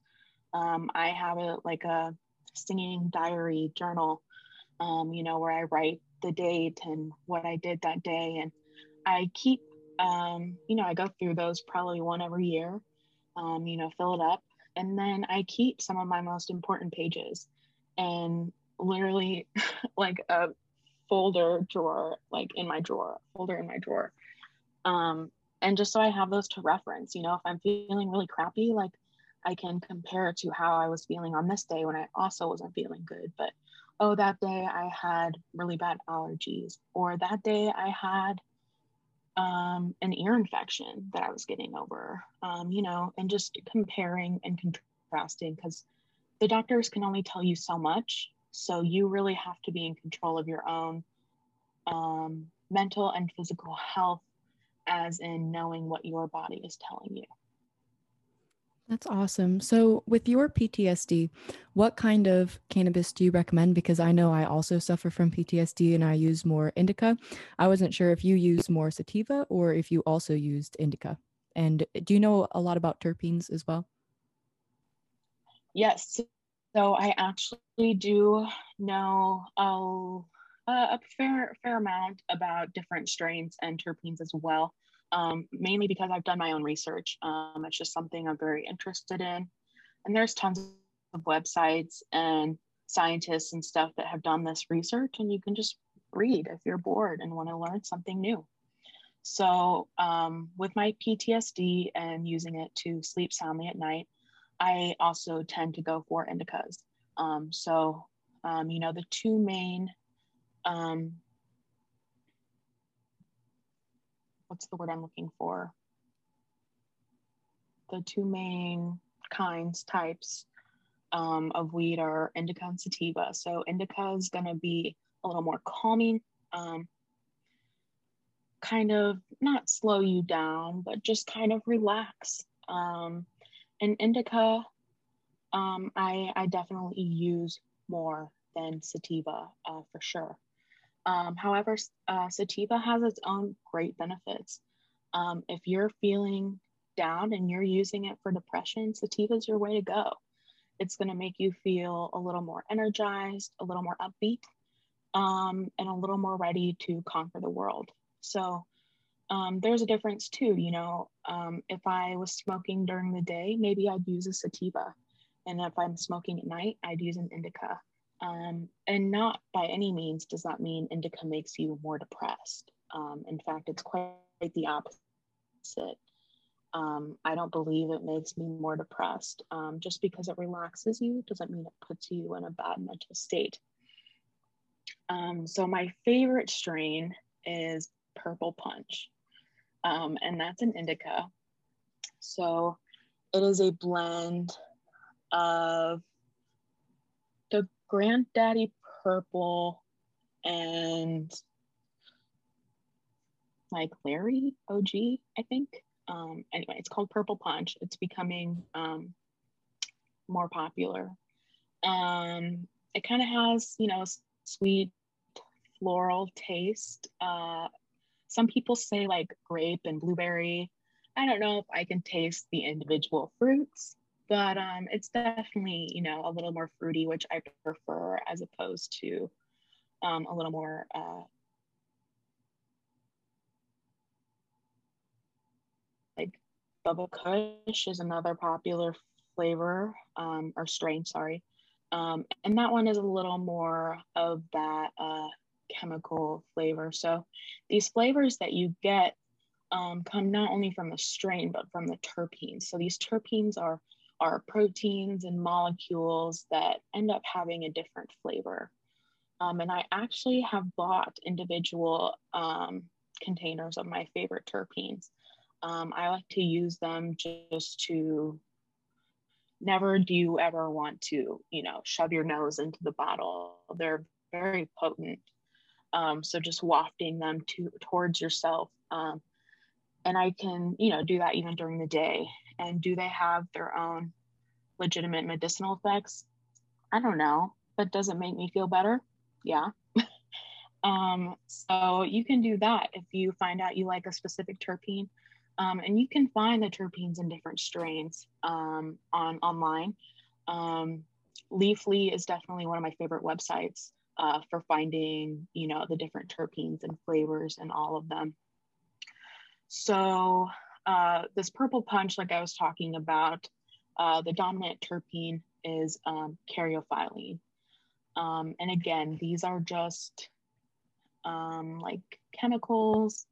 Um, I have it like a singing diary journal, um, you know, where I write the date and what I did that day, and I keep, um, you know, I go through those probably one every year, um, you know, fill it up, and then I keep some of my most important pages and literally like a folder drawer like in my drawer folder in my drawer. Um and just so i have those to reference you know if i'm feeling really crappy like i can compare to how i was feeling on this day when i also wasn't feeling good but oh that day i had really bad allergies or that day i had um, an ear infection that i was getting over um, you know and just comparing and contrasting because the doctors can only tell you so much. So you really have to be in control of your own um, mental and physical health, as in knowing what your body is telling you. That's awesome. So, with your PTSD, what kind of cannabis do you recommend? Because I know I also suffer from PTSD and I use more indica. I wasn't sure if you use more sativa or if you also used indica. And do you know a lot about terpenes as well? Yes. So I actually do know a, a fair fair amount about different strains and terpenes as well. Um, mainly because I've done my own research. Um, it's just something I'm very interested in. And there's tons of websites and scientists and stuff that have done this research, and you can just read if you're bored and want to learn something new. So, um, with my PTSD and using it to sleep soundly at night, I also tend to go for indicas. Um, so, um, you know, the two main, um, what's the word I'm looking for? The two main kinds, types um, of weed are indica and sativa. So, indica is going to be a little more calming, um, kind of not slow you down, but just kind of relax. Um, and indica, um, I, I definitely use more than sativa uh, for sure. Um, however, uh, sativa has its own great benefits. Um, if you're feeling down and you're using it for depression, sativa is your way to go. It's going to make you feel a little more energized, a little more upbeat, um, and a little more ready to conquer the world. So, um, there's a difference too. You know, um, if I was smoking during the day, maybe I'd use a sativa. And if I'm smoking at night, I'd use an indica. Um, and not by any means does that mean indica makes you more depressed. Um, in fact, it's quite the opposite. Um, I don't believe it makes me more depressed. Um, just because it relaxes you doesn't mean it puts you in a bad mental state. so, my favorite strain is Purple Punch um, and that's an indica. So it is a blend of Granddaddy Purple and like Larry OG, I think. Um, anyway, it's called Purple Punch. It's becoming um, more popular. Um, it kind of has, you know, sweet floral taste. Uh, some people say like grape and blueberry. I don't know if I can taste the individual fruits, but um, it's definitely, you know, a little more fruity, which I prefer as opposed to um, a little more uh, like Bubba Kush is another popular flavor um, or strain, sorry. Um, and that one is a little more of that uh, chemical flavor. So these flavors that you get um, come not only from the strain, but from the terpenes. So these terpenes are, are proteins and molecules that end up having a different flavor. Um, and I actually have bought individual um, containers of my favorite terpenes. Um, I like to use them just to never do you ever want to, you know, shove your nose into the bottle. They're very potent. Um, so just wafting them to towards yourself. Um, and I can, you know, do that even during the day. And do they have their own legitimate medicinal effects? I don't know, but does it make me feel better? Yeah. um, so you can do that if you find out you like a specific terpene. Um, and you can find the terpenes in different strains um, on online. Um, Leafly is definitely one of my favorite websites uh, for finding, you know, the different terpenes and flavors and all of them. So uh, this purple punch, like I was talking about, uh, the dominant terpene is um, caryophyllene. Um, and again, these are just um, like chemicals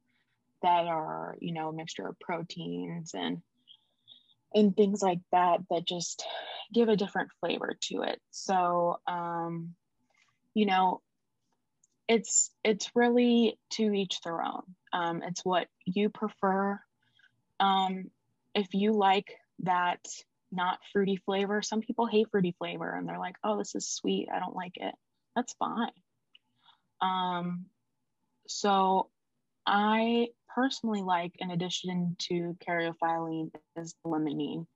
that are, you know, a mixture of proteins and and things like that that just give a different flavor to it. So, um, you know, it's it's really to each their own. Um, it's what you prefer. Um, if you like that not fruity flavor, some people hate fruity flavor and they're like, "Oh, this is sweet. I don't like it." That's fine. Um, so I personally like, in addition to caryophyllene, is limonene.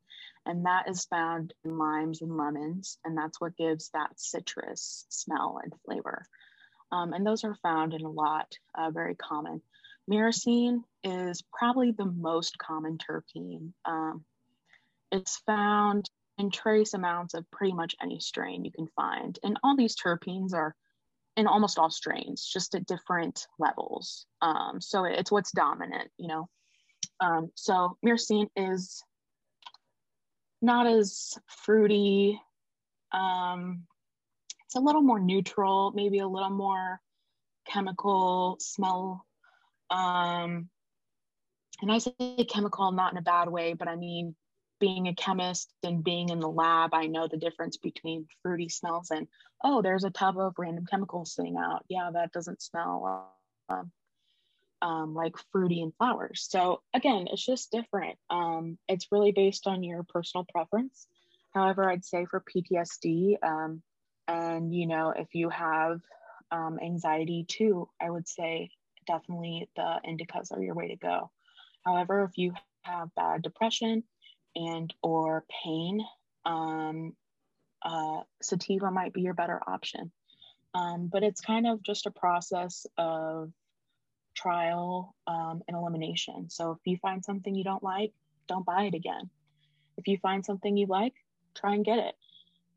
And that is found in limes and lemons. And that's what gives that citrus smell and flavor. Um, and those are found in a lot, uh, very common. Myrcene is probably the most common terpene. Um, it's found in trace amounts of pretty much any strain you can find. And all these terpenes are in almost all strains, just at different levels. Um, so it's what's dominant, you know. Um, so myrcene is not as fruity. Um, it's a little more neutral, maybe a little more chemical smell. Um, and I say chemical not in a bad way, but I mean being a chemist and being in the lab, I know the difference between fruity smells and, oh, there's a tub of random chemicals sitting out. Yeah, that doesn't smell um, um, like fruity and flowers. So again, it's just different. Um, it's really based on your personal preference. However, I'd say for PTSD, um, and you know, if you have um, anxiety too, I would say definitely the indicas are your way to go. However, if you have bad depression, and or pain, um, uh, sativa might be your better option. Um, but it's kind of just a process of trial um, and elimination. So if you find something you don't like, don't buy it again. If you find something you like, try and get it.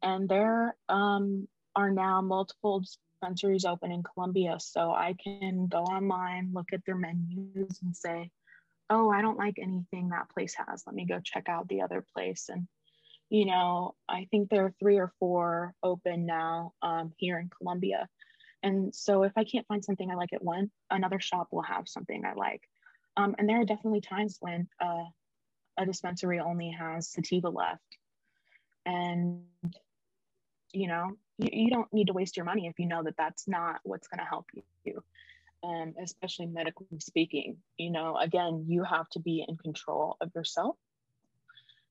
And there um, are now multiple dispensaries open in Columbia. So I can go online, look at their menus, and say, oh, I don't like anything that place has. Let me go check out the other place. And, you know, I think there are three or four open now um, here in Columbia. And so if I can't find something I like at one, another shop will have something I like. Um, and there are definitely times when uh, a dispensary only has sativa left. And, you know, you, you don't need to waste your money if you know that that's not what's going to help you um, especially medically speaking. You know, again, you have to be in control of yourself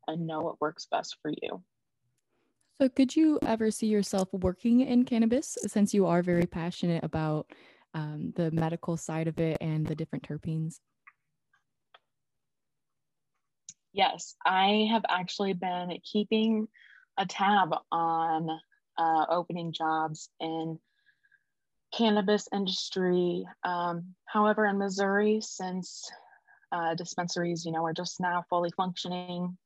and know what works best for you. So, could you ever see yourself working in cannabis since you are very passionate about um, the medical side of it and the different terpenes? Yes, I have actually been keeping a tab on uh, opening jobs in cannabis industry. Um, however, in Missouri, since uh, dispensaries, you know, are just now fully functioning,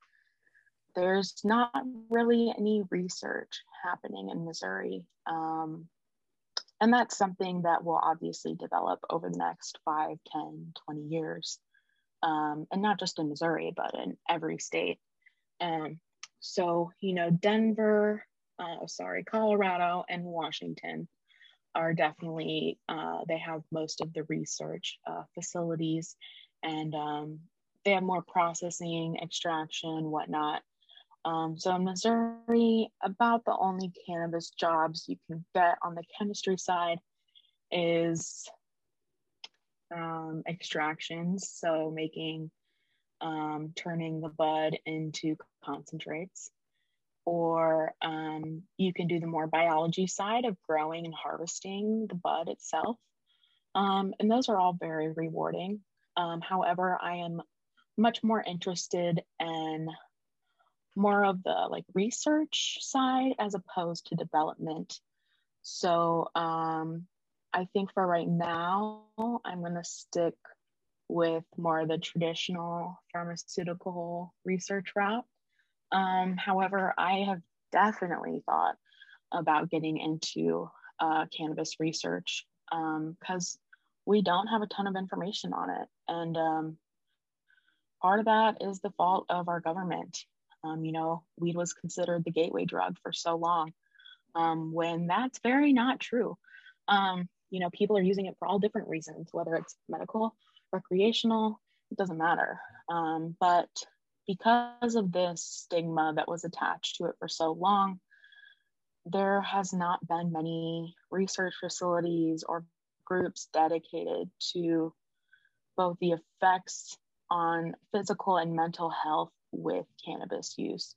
there's not really any research happening in Missouri. Um, and that's something that will obviously develop over the next 5, 10, 20 years. Um, and not just in Missouri, but in every state. So, you know, Denver, uh, sorry, Colorado and Washington are definitely, uh, they have most of the research uh, facilities and um, they have more processing, extraction, whatnot. Um, so in Missouri, about the only cannabis jobs you can get on the chemistry side is um, extractions, so making, um, turning the bud into concentrates, or um, you can do the more biology side of growing and harvesting the bud itself. Um, and those are all very rewarding. Um, however, I am much more interested in more of the like research side as opposed to development. So um, I think for right now, I'm going to stick with more of the traditional pharmaceutical research route. Um, however, I have definitely thought about getting into uh, cannabis research because um, we don't have a ton of information on it. And um, part of that is the fault of our government. Um, you know, weed was considered the gateway drug for so long, um, when that's very not true. Um, you know, people are using it for all different reasons, whether it's medical, recreational, it doesn't matter. But because of this stigma that was attached to it for so long, there has not been many research facilities or groups dedicated to both the effects on physical and mental health with cannabis use.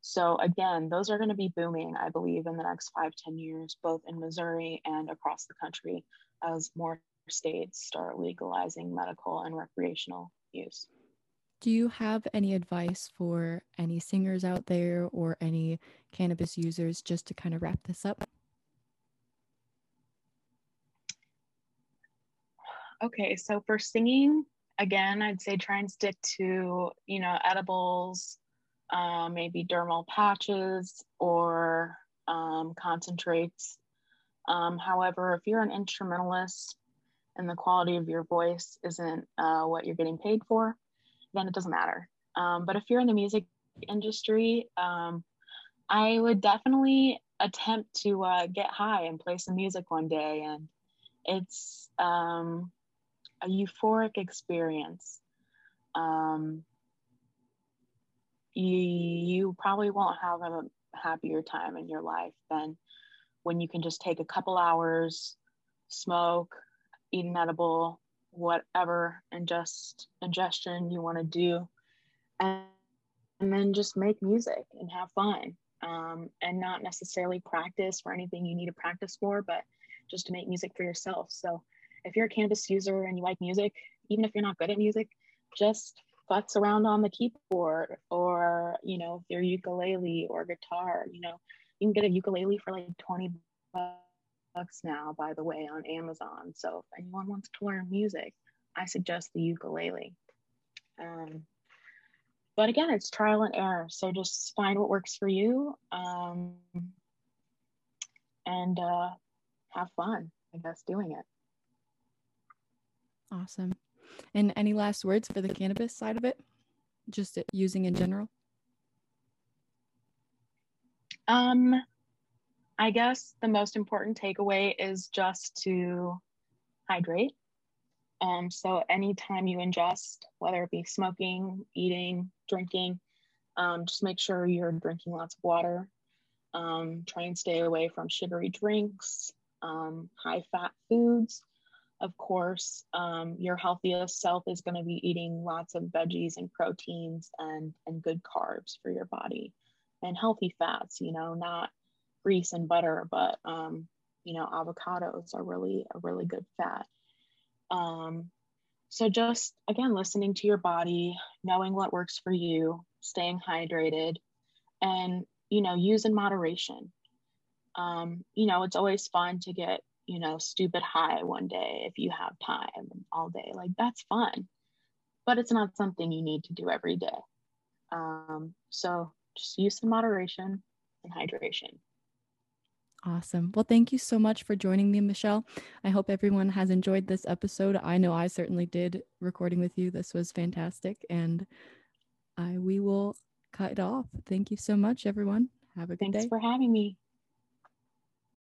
So again, those are going to be booming, I believe, in the next five ten years, both in Missouri and across the country as more states start legalizing medical and recreational use. Do you have any advice for any singers out there or any cannabis users just to kind of wrap this up? Okay, so for singing, again, I'd say try and stick to, you know, edibles, uh, maybe dermal patches or um, concentrates. Um, however, if you're an instrumentalist and the quality of your voice isn't uh, what you're getting paid for, then it doesn't matter. Um, but if you're in the music industry, um, I would definitely attempt to uh, get high and play some music one day. And it's, um, a euphoric experience. Um, you, you probably won't have a happier time in your life than when you can just take a couple hours, smoke, eat an edible, whatever ingest ingestion you want to do, and, and then just make music and have fun. Um, and not necessarily practice for anything you need to practice for, but just to make music for yourself. So if you're a cannabis user and you like music, even if you're not good at music, just futz around on the keyboard or, you know, your ukulele or guitar, you know, you can get a ukulele for like 20 bucks now, by the way, on Amazon. So if anyone wants to learn music, I suggest the ukulele. Um, but again, it's trial and error. So just find what works for you um, and uh, have fun, I guess, doing it. Awesome. And any last words for the cannabis side of it? Just using in general? Um, I guess the most important takeaway is just to hydrate. Um, so anytime you ingest, whether it be smoking, eating, drinking, um, just make sure you're drinking lots of water. Um, try and stay away from sugary drinks, um, high fat foods, of course, um, your healthiest self is going to be eating lots of veggies and proteins and, and good carbs for your body and healthy fats, you know, not grease and butter, but, um, you know, avocados are really a really good fat. Um, so just again, listening to your body, knowing what works for you, staying hydrated, and, you know, use in moderation. Um, you know, it's always fun to get you know, stupid high one day if you have time all day. Like that's fun, but it's not something you need to do every day. Um, so just use in moderation and hydration. Awesome. Well, thank you so much for joining me, Michelle. I hope everyone has enjoyed this episode. I know I certainly did recording with you. This was fantastic. And I we will cut it off. Thank you so much, everyone. Have a good Thanks day. Thanks for having me.